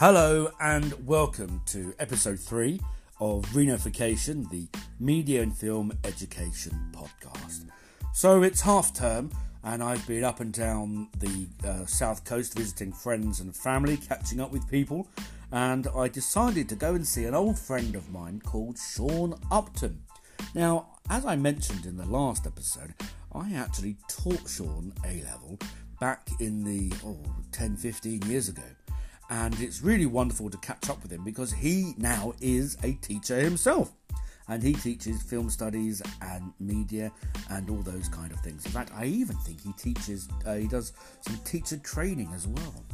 Hello and welcome to episode three of Renofication, the media and film education podcast. So it's half term, and I've been up and down the uh, south coast visiting friends and family, catching up with people, and I decided to go and see an old friend of mine called Sean Upton. Now, as I mentioned in the last episode, I actually taught Sean A level back in the oh, 10 15 years ago and it's really wonderful to catch up with him because he now is a teacher himself. And he teaches film studies and media and all those kind of things. In fact i even think he teaches uh, he does some teacher training as well.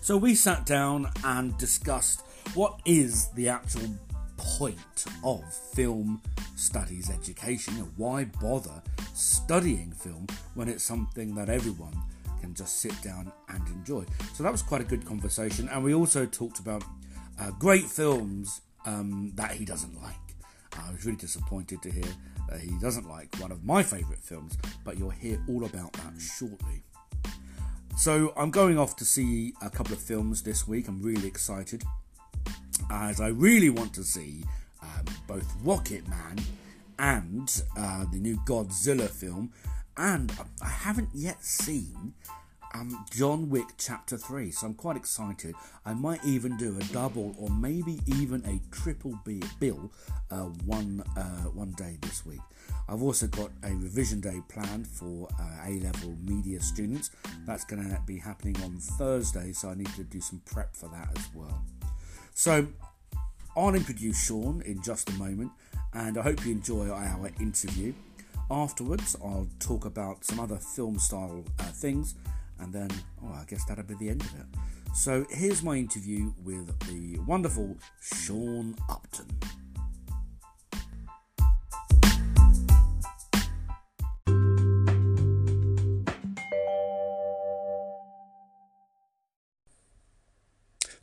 So we sat down and discussed what is the actual point of film studies education. Know, why bother studying film when it's something that everyone can just sit down and enjoy. So that was quite a good conversation, and we also talked about uh, great films um, that he doesn't like. I was really disappointed to hear that he doesn't like one of my favourite films, but you'll hear all about that shortly. So I'm going off to see a couple of films this week. I'm really excited, as I really want to see um, both Rocket Man and uh, the new Godzilla film, and I haven't yet seen um, John Wick Chapter 3, so I'm quite excited. I might even do a double or maybe even a triple B bill uh, one, uh, one day this week. I've also got a revision day planned for uh, A level media students. That's going to be happening on Thursday, so I need to do some prep for that as well. So I'll introduce Sean in just a moment, and I hope you enjoy our interview. Afterwards, I'll talk about some other film style uh, things, and then, oh, I guess that'll be the end of it. So, here's my interview with the wonderful Sean Upton.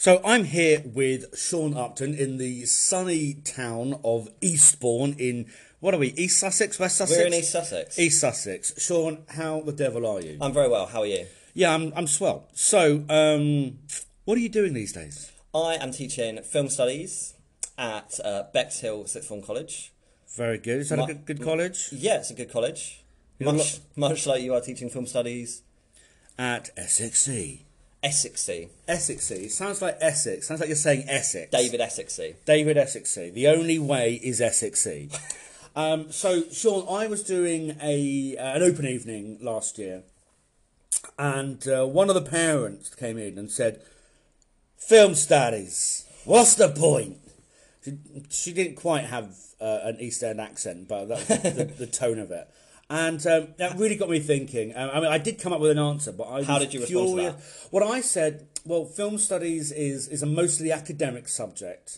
So I'm here with Sean Upton in the sunny town of Eastbourne in what are we? East Sussex, West Sussex. We're in East Sussex. East Sussex. Sean, how the devil are you? I'm very well. How are you? Yeah, I'm. I'm swell. So, um, what are you doing these days? I am teaching film studies at uh, Bexhill Sixth Form College. Very good. Is that Ma- a good, good college? Yeah, it's a good college. You know, Much, much like you are teaching film studies. At Essexy. Essexy. Essexy. Sounds like Essex. Sounds like you're saying Essex. David Essexy. David Essexy. The only way is Essexy. um, so, Sean, I was doing a uh, an open evening last year, and uh, one of the parents came in and said, "Film studies. What's the point?" She, she didn't quite have uh, an East End accent, but that was the, the tone of it. And um, that really got me thinking. Um, I mean, I did come up with an answer, but I How did you respond to that? What I said, well, film studies is is a mostly academic subject,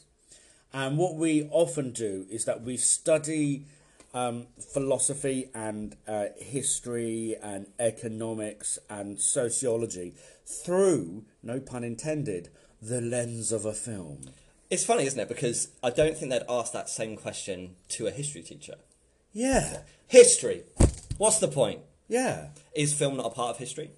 and what we often do is that we study um, philosophy and uh, history and economics and sociology through, no pun intended, the lens of a film. It's funny, isn't it? Because I don't think they'd ask that same question to a history teacher. Yeah, History. What's the point? yeah. Is film not a part of history?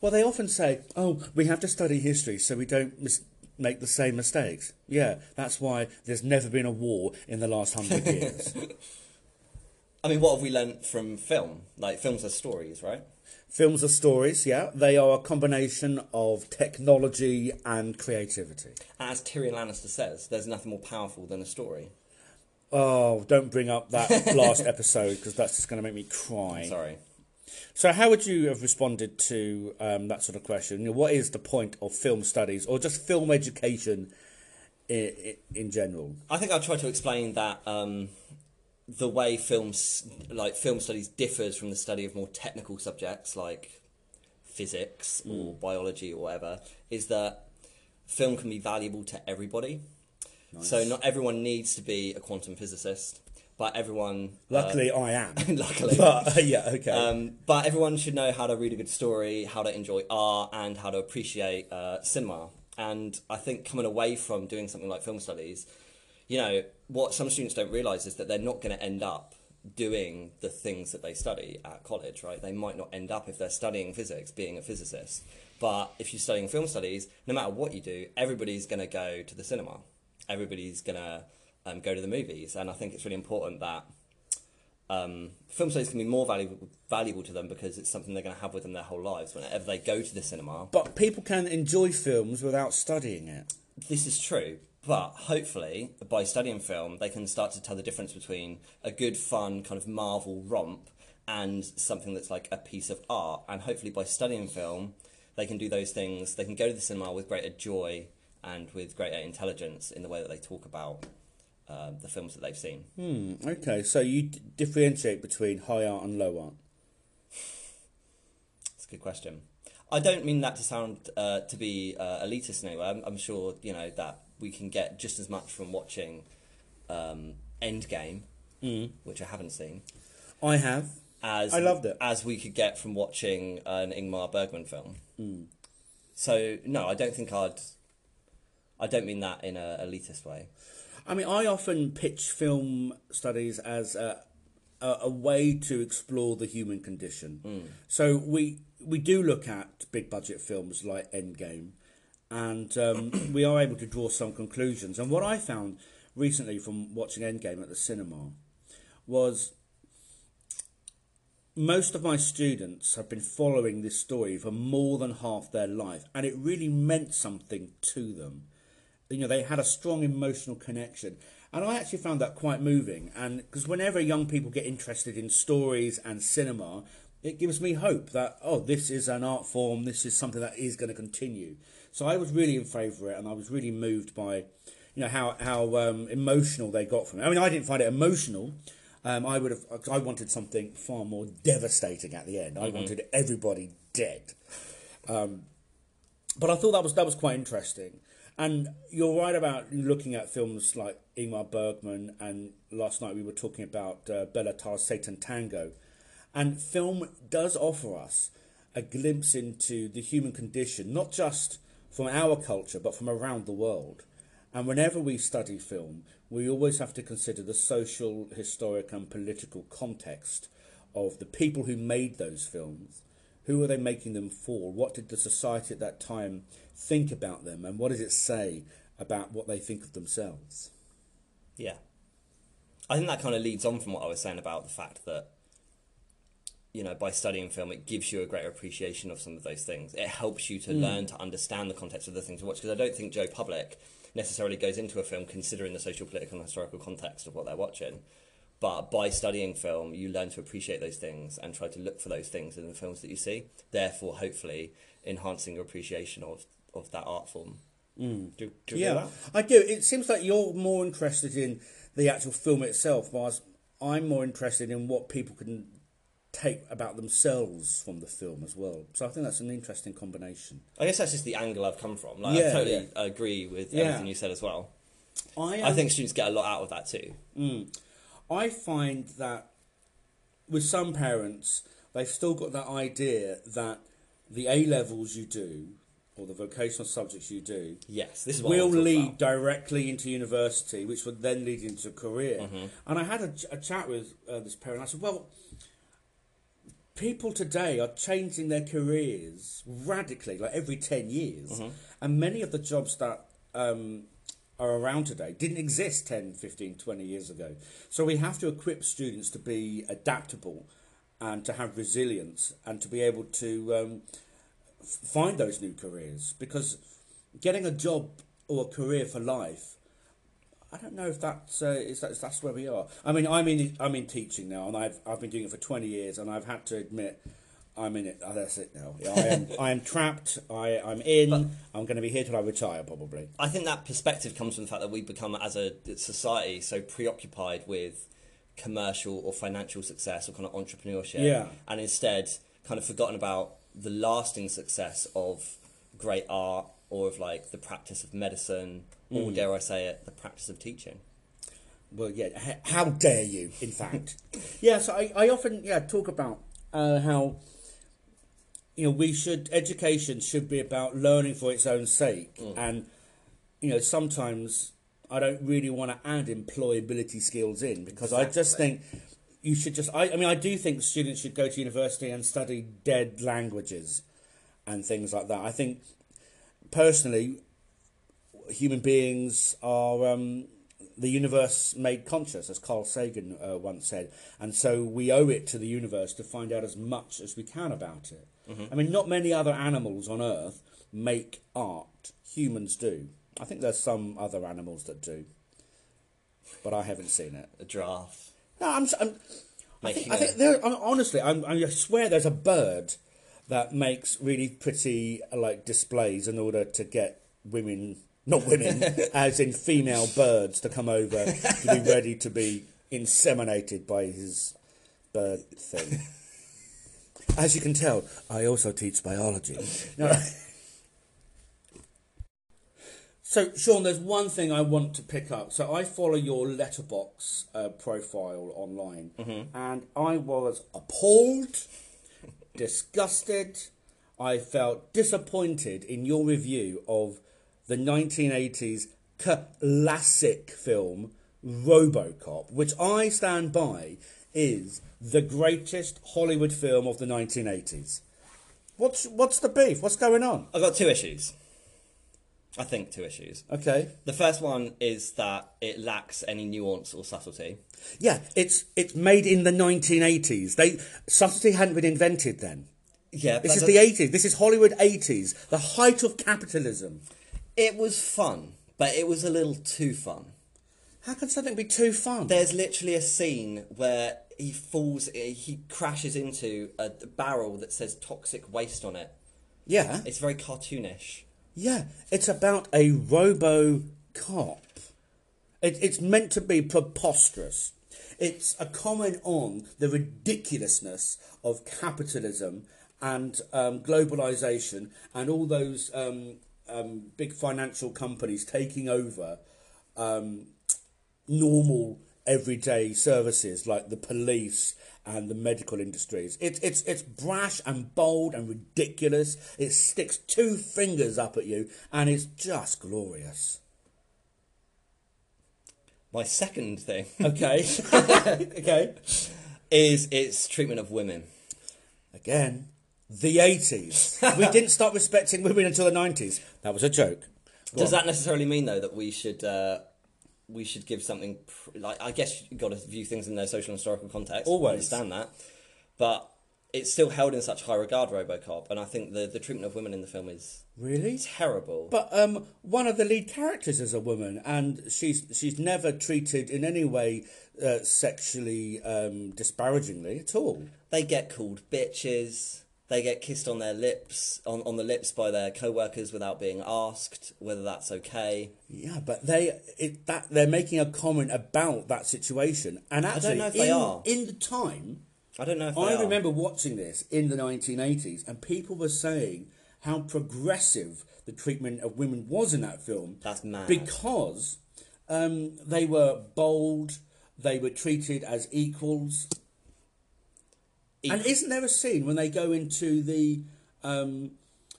Well, they often say, "Oh, we have to study history so we don't mis- make the same mistakes." Yeah, that's why there's never been a war in the last hundred years. I mean, what have we learnt from film? Like, films are stories, right? Films are stories, yeah. They are a combination of technology and creativity. As Tyrion Lannister says, there's nothing more powerful than a story. Oh, don't bring up that last episode because that's just going to make me cry. Sorry. So, how would you have responded to um, that sort of question? You know, what is the point of film studies or just film education in, in general? I think I'll try to explain that um, the way films, like film studies, differs from the study of more technical subjects like physics or biology or whatever, is that film can be valuable to everybody. So not everyone needs to be a quantum physicist, but everyone. uh, Luckily, I am. luckily. But uh, yeah, okay. Um, but everyone should know how to read a good story, how to enjoy art, and how to appreciate uh, cinema. And I think coming away from doing something like film studies, you know, what some students don't realise is that they're not going to end up doing the things that they study at college, right? They might not end up if they're studying physics being a physicist. But if you're studying film studies, no matter what you do, everybody's going to go to the cinema. Everybody's going to um, go to the movies, and I think it's really important that um, film studies can be more valuable valuable to them because it's something they're going to have with them their whole lives whenever they go to the cinema. But people can enjoy films without studying it. This is true, but hopefully by studying film, they can start to tell the difference between a good, fun kind of Marvel romp and something that's like a piece of art. And hopefully by studying film, they can do those things. They can go to the cinema with greater joy and with greater intelligence in the way that they talk about uh, the films that they've seen. Hmm, okay, so you d- differentiate between high art and low art. It's a good question. I don't mean that to sound uh, to be uh, elitist in any way. I'm, I'm sure you know that we can get just as much from watching um, Endgame, which I haven't seen, I have. as I loved it. as we could get from watching an Ingmar Bergman film. So no, I don't think I'd. I don't mean that in a elitist way. I mean, I often pitch film studies as a, a, a way to explore the human condition. So we we do look at big budget films like Endgame, and um, we are able to draw some conclusions. And what I found recently from watching Endgame at the cinema was most of my students have been following this story for more than half their life, and it really meant something to them. You know, they had a strong emotional connection, and I actually found that quite moving. And because whenever young people get interested in stories and cinema, it gives me hope that oh, this is an art form. This is something that is going to continue. So I was really in favour of it, and I was really moved by, you know, how how um, emotional they got from it. I mean, I didn't find it emotional. Um, I would have. I wanted something far more devastating at the end. I wanted everybody dead. Um, but I thought that was that was quite interesting. And you're right about looking at films like Ingmar Bergman, and last night we were talking about uh, Bela Tarr's Satan Tango. And film does offer us a glimpse into the human condition, not just from our culture, but from around the world. And whenever we study film, we always have to consider the social, historic, and political context of the people who made those films. Who are they making them for? What did the society at that time think about them? And what does it say about what they think of themselves? Yeah. I think that kind of leads on from what I was saying about the fact that, you know, by studying film, it gives you a greater appreciation of some of those things. It helps you to hmm. learn to understand the context of the things to watch. Because I don't think Joe Public necessarily goes into a film considering the social, political, and historical context of what they're watching. But by studying film, you learn to appreciate those things and try to look for those things in the films that you see. Therefore, hopefully, enhancing your appreciation of, of that art form. Mm. Do, do you Yeah, with I do. It seems like you're more interested in the actual film itself, whilst I'm more interested in what people can take about themselves from the film as well. So I think that's an interesting combination. I guess that's just the angle I've come from. Like, I Yeah, totally agree with Yeah. everything you said as well. I, I um, think students get a lot out of that too. I find that with some parents, they've still got that idea that the A levels you do or the vocational subjects you do Yes, this will I want to talk lead about. directly into university, which would then lead into a career. Mm-hmm. And I had a, a chat with uh, this parent. I said, "Well, people today are changing their careers radically, like every ten years, Mm-hmm. and many of the jobs that." Um, are around today didn't exist 10 15 20 years ago so we have to equip students to be adaptable and to have resilience and to be able to um, find those new careers because getting a job or a career for life I don't know if that's uh, is that, that's where we are. I mean, I'm in I'm in teaching now, and I've I've been doing it for 20 years, and I've had to admit I'm in it. Oh, that's it now. I am I am trapped. I I'm in. I'm going to be here till I retire, probably. I think that perspective comes from the fact that we become, as a society, so preoccupied with commercial or financial success or kind of entrepreneurship, Yeah. and instead kind of forgotten about the lasting success of great art or of like the practice of medicine or Mm. dare I say it, the practice of teaching. Well, yeah. How dare you? In fact, yeah. So I, I often yeah talk about uh, how you know we should education should be about learning for its own sake, and you know sometimes I don't really want to add employability skills in because I just think you should just. I, I mean, I do think students should go to university and study dead languages and things like that. I think personally, human beings are um, the universe made conscious, as Carl Sagan uh, once said, and so we owe it to the universe to find out as much as we can about it. I mean, not many other animals on Earth make art. Humans do. I think there's some other animals that do, but I haven't seen it. A giraffe. No, I'm. I'm I think, I think there. Honestly, I'm, I swear there's a bird that makes really pretty like displays in order to get women, not women, as in female birds, to come over to be ready to be inseminated by his bird thing. As you can tell, I also teach biology. No. So, Sean, there's one thing I want to pick up. So, I follow your Letterboxd uh, profile online, and I was appalled, disgusted. I felt disappointed in your review of the 1980s classic film Robocop, which I stand by is the greatest Hollywood film of the 1980s. What's what's the beef? What's going on? I've got two issues. I think two issues. Okay. The first one is that it lacks any nuance or subtlety. Yeah, it's it's made in the 1980s. They subtlety hadn't been invented then. Yeah, This is the 80s. This is Hollywood 80s, the height of capitalism. It was fun, but it was a little too fun. How can something be too fun? There's literally a scene where he falls, he crashes into a barrel that says toxic waste on it. yeah, It's very cartoonish. yeah. It's about a robo cop. It, it's meant to be preposterous. It's a comment on the ridiculousness of capitalism and um, globalization and all those um, um, big financial companies taking over um, normal everyday services like the police and the medical industries. It's it's it's brash and bold and ridiculous. It sticks two fingers up at you and it's just glorious. My second thing Okay. okay. is its treatment of women. Again, the 80s. we didn't start respecting women until the 90s. That was a joke. Go Does on. that necessarily mean though that we should uh, we should give something pr- like I guess you've got to view things in their social and historical context. Always. understand that, but it's still held in such high regard, RoboCop, and I think the the treatment of women in the film is Really? terrible. But um, one of the lead characters is a woman, and she's she's never treated in any way uh, sexually um, disparagingly at all. they get called bitches. They get kissed on their lips, on, on the lips by their co-workers without being asked whether that's okay. Yeah, but they it, that they're making a comment about that situation, and actually, know if in, they are. in the time, I don't know if I are. remember watching this in the 1980s, and people were saying how progressive the treatment of women was in that film. That's mad. Because um, they were bold, they were treated as equals. And isn't there a scene when they go into the um,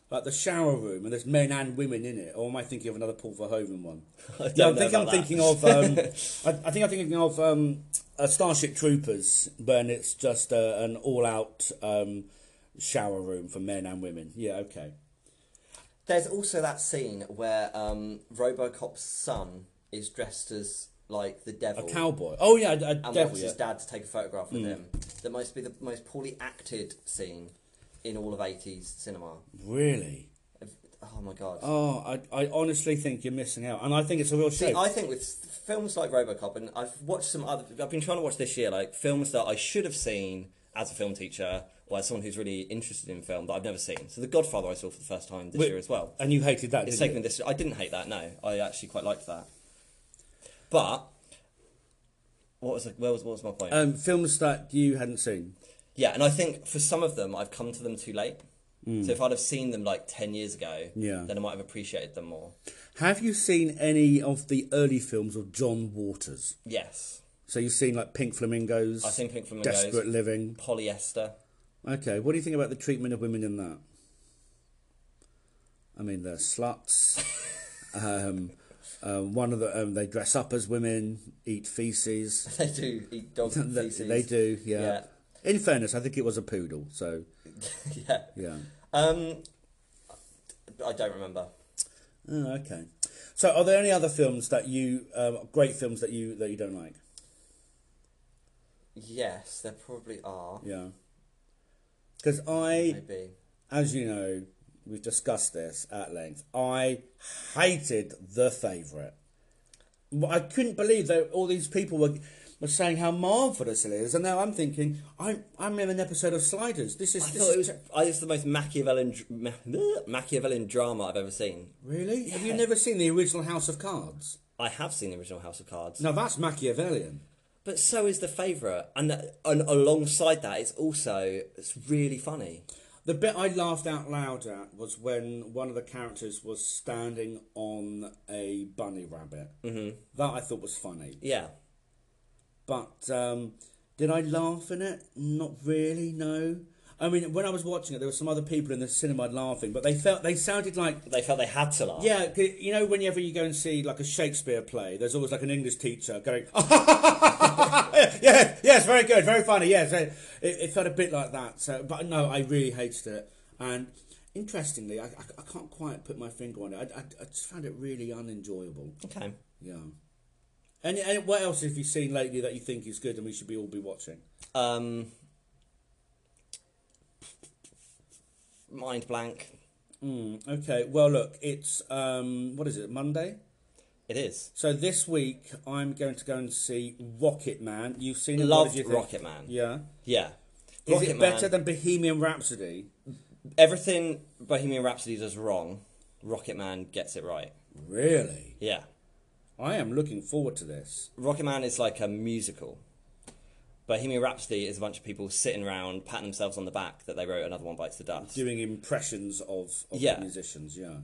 like the shower room and there's men and women in it? Or am I thinking of another Paul Verhoeven one? I don't Yeah, I know think I'm that. thinking of. Um, I, I think I'm thinking of um, uh, Starship Troopers, when it's just uh, an all-out um, shower room for men and women. Yeah, okay. There's also that scene where um, RoboCop's son is dressed as like the devil, A cowboy. Oh yeah, a, a and devil. wants Yeah. his dad to take a photograph with him. That must be the most poorly acted scene in all of 80s cinema. Really? Oh my god. Oh, I, I honestly think you're missing out, and I think it's a real See, shame. I think with films like RoboCop, and I've watched some other. I've been trying to watch this year, like films that I should have seen as a film teacher or as someone who's really interested in film that I've never seen. So The Godfather I saw for the first time this Wait, year as well. and you hated that, It's taken you? this. I didn't hate that. No, I actually quite liked that. But what was the, where was what was my point? Um, films that you hadn't seen. yeah, and I think for some of them I've come to them too late. So if I'd have seen them like ten years ago. Yeah. then I might have appreciated them more. Have you seen any of the early films of John Waters? Yes, So you've seen like Pink Flamingos. I've seen Pink Flamingos. Desperate Living. polyester. Okay, what do you think about the treatment of women in that? I mean, they're sluts. um, Um, one of the um, they dress up as women, eat feces. They do eat dog they, feces. they do, yeah. Yeah. In fairness, I think it was a poodle. So yeah. yeah. Um, I don't remember. Oh, okay. So, are there any other films that you, um, great films that you that you don't like? Yes, there probably are. Yeah. Because I, Maybe. as you know, we've discussed this at length. I hated the favourite. I couldn't believe that all these people were were saying how marvelous it is, and now I'm thinking I'm I'm in an episode of Sliders. This is I this thought it was. I it's the most Machiavellian, Ma- Machiavellian drama I've ever seen. really. Have you never seen the original House of Cards? I have seen the original House of Cards, Now that's Machiavellian. but so is the favourite, and, and alongside that, it's also it's really funny. The bit I laughed out loud at was when one of the characters was standing on a bunny rabbit. Mm-hmm. That I thought was funny. Yeah, But um, did I laugh in it? Not really. No. I mean, when I was watching it, there were some other people in the cinema laughing, but they felt they sounded like they felt they had to laugh. Yeah, You know, whenever you go and see like a Shakespeare play, there's always like an English teacher going, yeah, yes, very good, very funny. Yes, it, it felt a bit like that. So, but no, I really hated it. And interestingly, I, I, I can't quite put my finger on it. I, I, I just found it really unenjoyable. Okay. Yeah. And, and what else have you seen lately that you think is good and we should be all be watching? Um, mind blank. Mm, okay. Well, look, it's um, what is it? Monday. It is. So this week I'm going to go and see Rocket Man. You've seen it. Loved you? Rocket Man. Yeah. Yeah. Is Rocket it better Man- than Bohemian Rhapsody? everything Bohemian Rhapsody does wrong? Rocket Man gets it right. Really? Yeah. I am looking forward to this. Rocket Man is like a musical. Bohemian Rhapsody is a bunch of people sitting around, patting themselves on the back that they wrote Another One Bites the Dust. Doing impressions of, of Yeah. musicians. Yeah.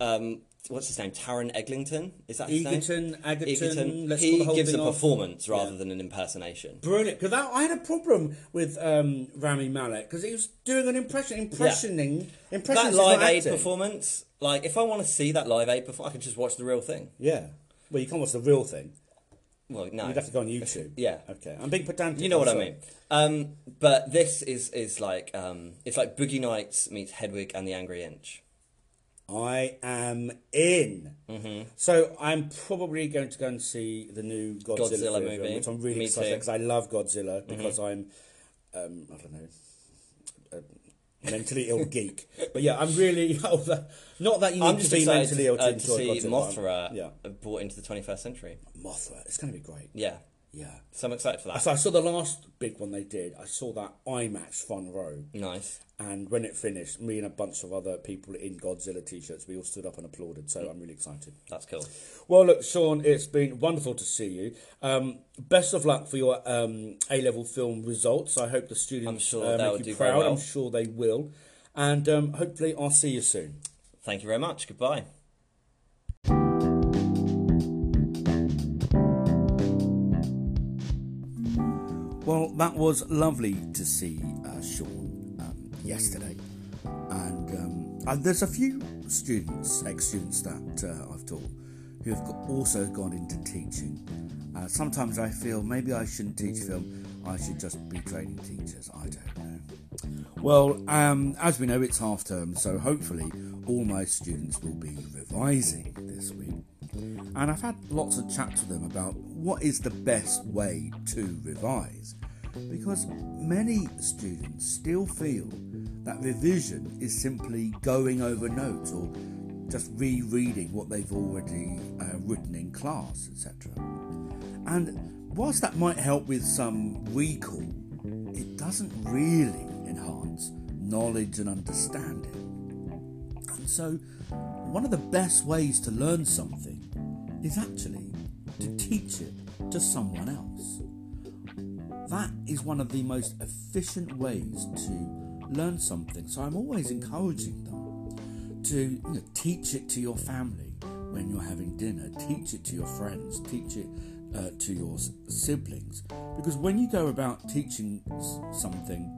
Um, what's his name? Taron Eglington? Is that his name? Egerton, Egerton. Egerton. Let's call He gives a off. performance rather Yeah. than an impersonation. Brilliant, because I had a problem with um, Rami Malek because he was doing an impression, impressioning, impressions. That Live Aid acting. performance, like if I want to see that Live Aid performance, I can just watch the real thing. Yeah. Well, you can't watch the real thing. Well, no, You'd have to go on YouTube. Yeah. Okay. I'm being pedantic. You know what I mean. Um, but this is is like um, it's like Boogie Nights meets Hedwig and the Angry Inch. I am in. Mm-hmm. So I'm probably going to go and see the new Godzilla, Godzilla movie. which I'm really Me excited because I love Godzilla Mm-hmm. because I'm, um, I don't know, mentally ill geek. But yeah, I'm really not that you need I'm to just be excited mentally ill to uh, to enjoy see Godzilla. Mothra Yeah, brought into the 21st century. Mothra. It's going to be great. Yeah, Yeah. so I'm excited for that. So I saw the last big one they did. I saw that IMAX front row. Nice. And when it finished, me and a bunch of other people in Godzilla t-shirts, we all stood up and applauded. So I'm really excited. That's cool. Well, look, Sean, it's been wonderful to see you. Um, best of luck for your um, A-level film results. I hope the students I'm sure uh, make you proud. well. I'm sure they will. And um, hopefully I'll see you soon. Thank you very much. Goodbye. Well, that was lovely to see uh, Sean yesterday, and um, uh, there's a few students, ex-students that uh, I've taught, who have also gone into teaching. Uh, sometimes I feel maybe I shouldn't teach film; I should just be training teachers. I don't know. Well, um, as we know, it's half term, so hopefully all my students will be revising this week. And I've had lots of chats with them about what is the best way to revise. Because many students still feel that revision is simply going over notes or just rereading what they've already uh, written in class, etc. And whilst that might help with some recall, it doesn't really enhance knowledge and understanding. And so, one of the best ways to learn something is actually to teach it to someone else. That is one of the most efficient ways to learn something. So, I'm always encouraging them to you know, teach it to your family when you're having dinner, teach it to your friends, teach it uh, to your siblings. Because when you go about teaching something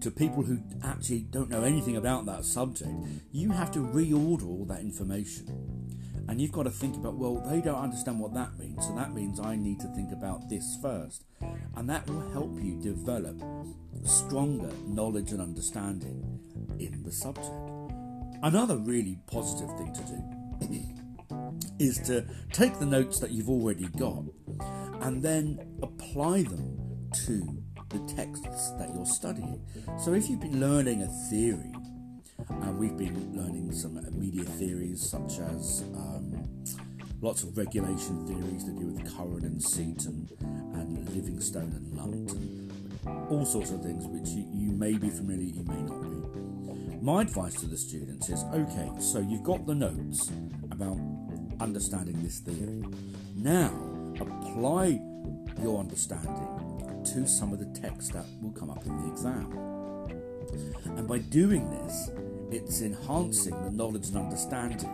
to people who actually don't know anything about that subject, you have to reorder all that information. And you've got to think about, well, they don't understand what that means, so that means I need to think about this first. And that will help you develop stronger knowledge and understanding in the subject. Another really positive thing to do is to take the notes that you've already got and then apply them to the texts that you're studying. So if you've been learning a theory, and we've been learning some media theories such as um, lots of regulation theories to do with Curran and Seaton and Livingstone and Lunt and all sorts of things which you, you may be familiar, you may not be. My advice to the students is okay, so you've got the notes about understanding this theory. Now apply your understanding to some of the text that will come up in the exam. And by doing this, it's enhancing the knowledge and understanding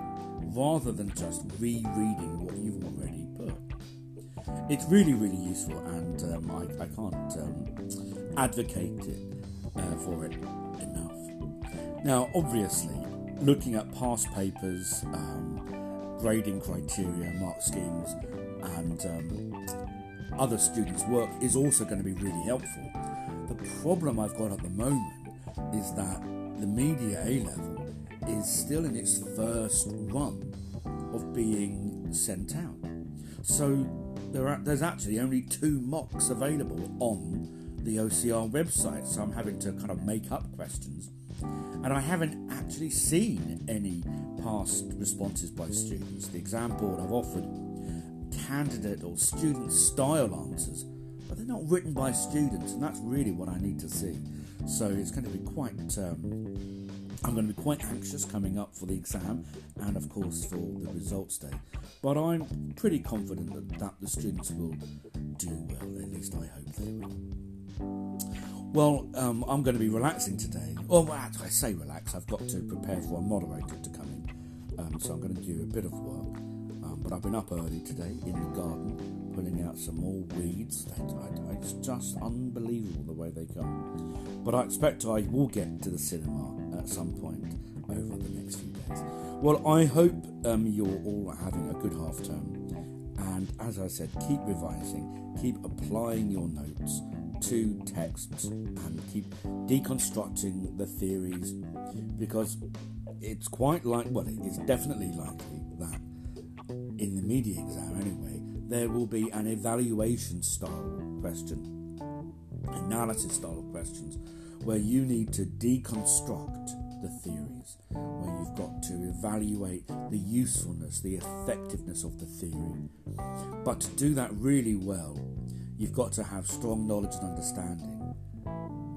rather than just rereading what you've already put. It's really, really useful, and um, I, I, can't um, advocate it uh, for it enough. Now, obviously, looking at past papers, um, grading criteria, mark schemes, and um, other students' work is also going to be really helpful. The problem I've got at the moment is that the media A level is still in its first run of being sent out. So there are, there's actually only two mocks available on the OCR website, so I'm having to kind of make up questions. And I haven't actually seen any past responses by students. The exam board I've offered candidate or student style answers, but they're not written by students, and that's really what I need to see. So it's going to be quite. Um, I'm going to be quite anxious coming up for the exam and, of course, for the results day. But I'm pretty confident that, that the students will do well. At least I hope they will. Well, um, I'm going to be relaxing today. Or well, I say relax. I've got to prepare for a moderator to come in, um, so I'm going to do a bit of work. But I've been up early today in the garden, pulling out some more weeds. It's just unbelievable the way they come. But I expect I will get to the cinema at some point over the next few days. Well, I hope um, you're all having a good half term. And as I said, keep revising, keep applying your notes to texts, and keep deconstructing the theories because it's quite like, well, it's definitely likely that in the media exam anyway, there will be an evaluation style question, analysis style questions, where you need to deconstruct the theories, where you've got to evaluate the usefulness, the effectiveness of the theory. But to do that really well, you've got to have strong knowledge and understanding.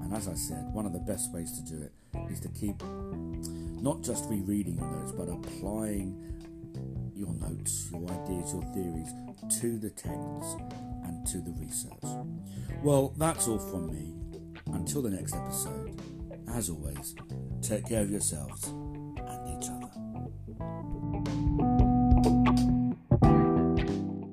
And as I said, one of the best ways to do it is to keep not just rereading notes, but applying your notes, your ideas, your theories to the texts and to the research. Well, that's all from me. Until the next episode, as always, take care of yourselves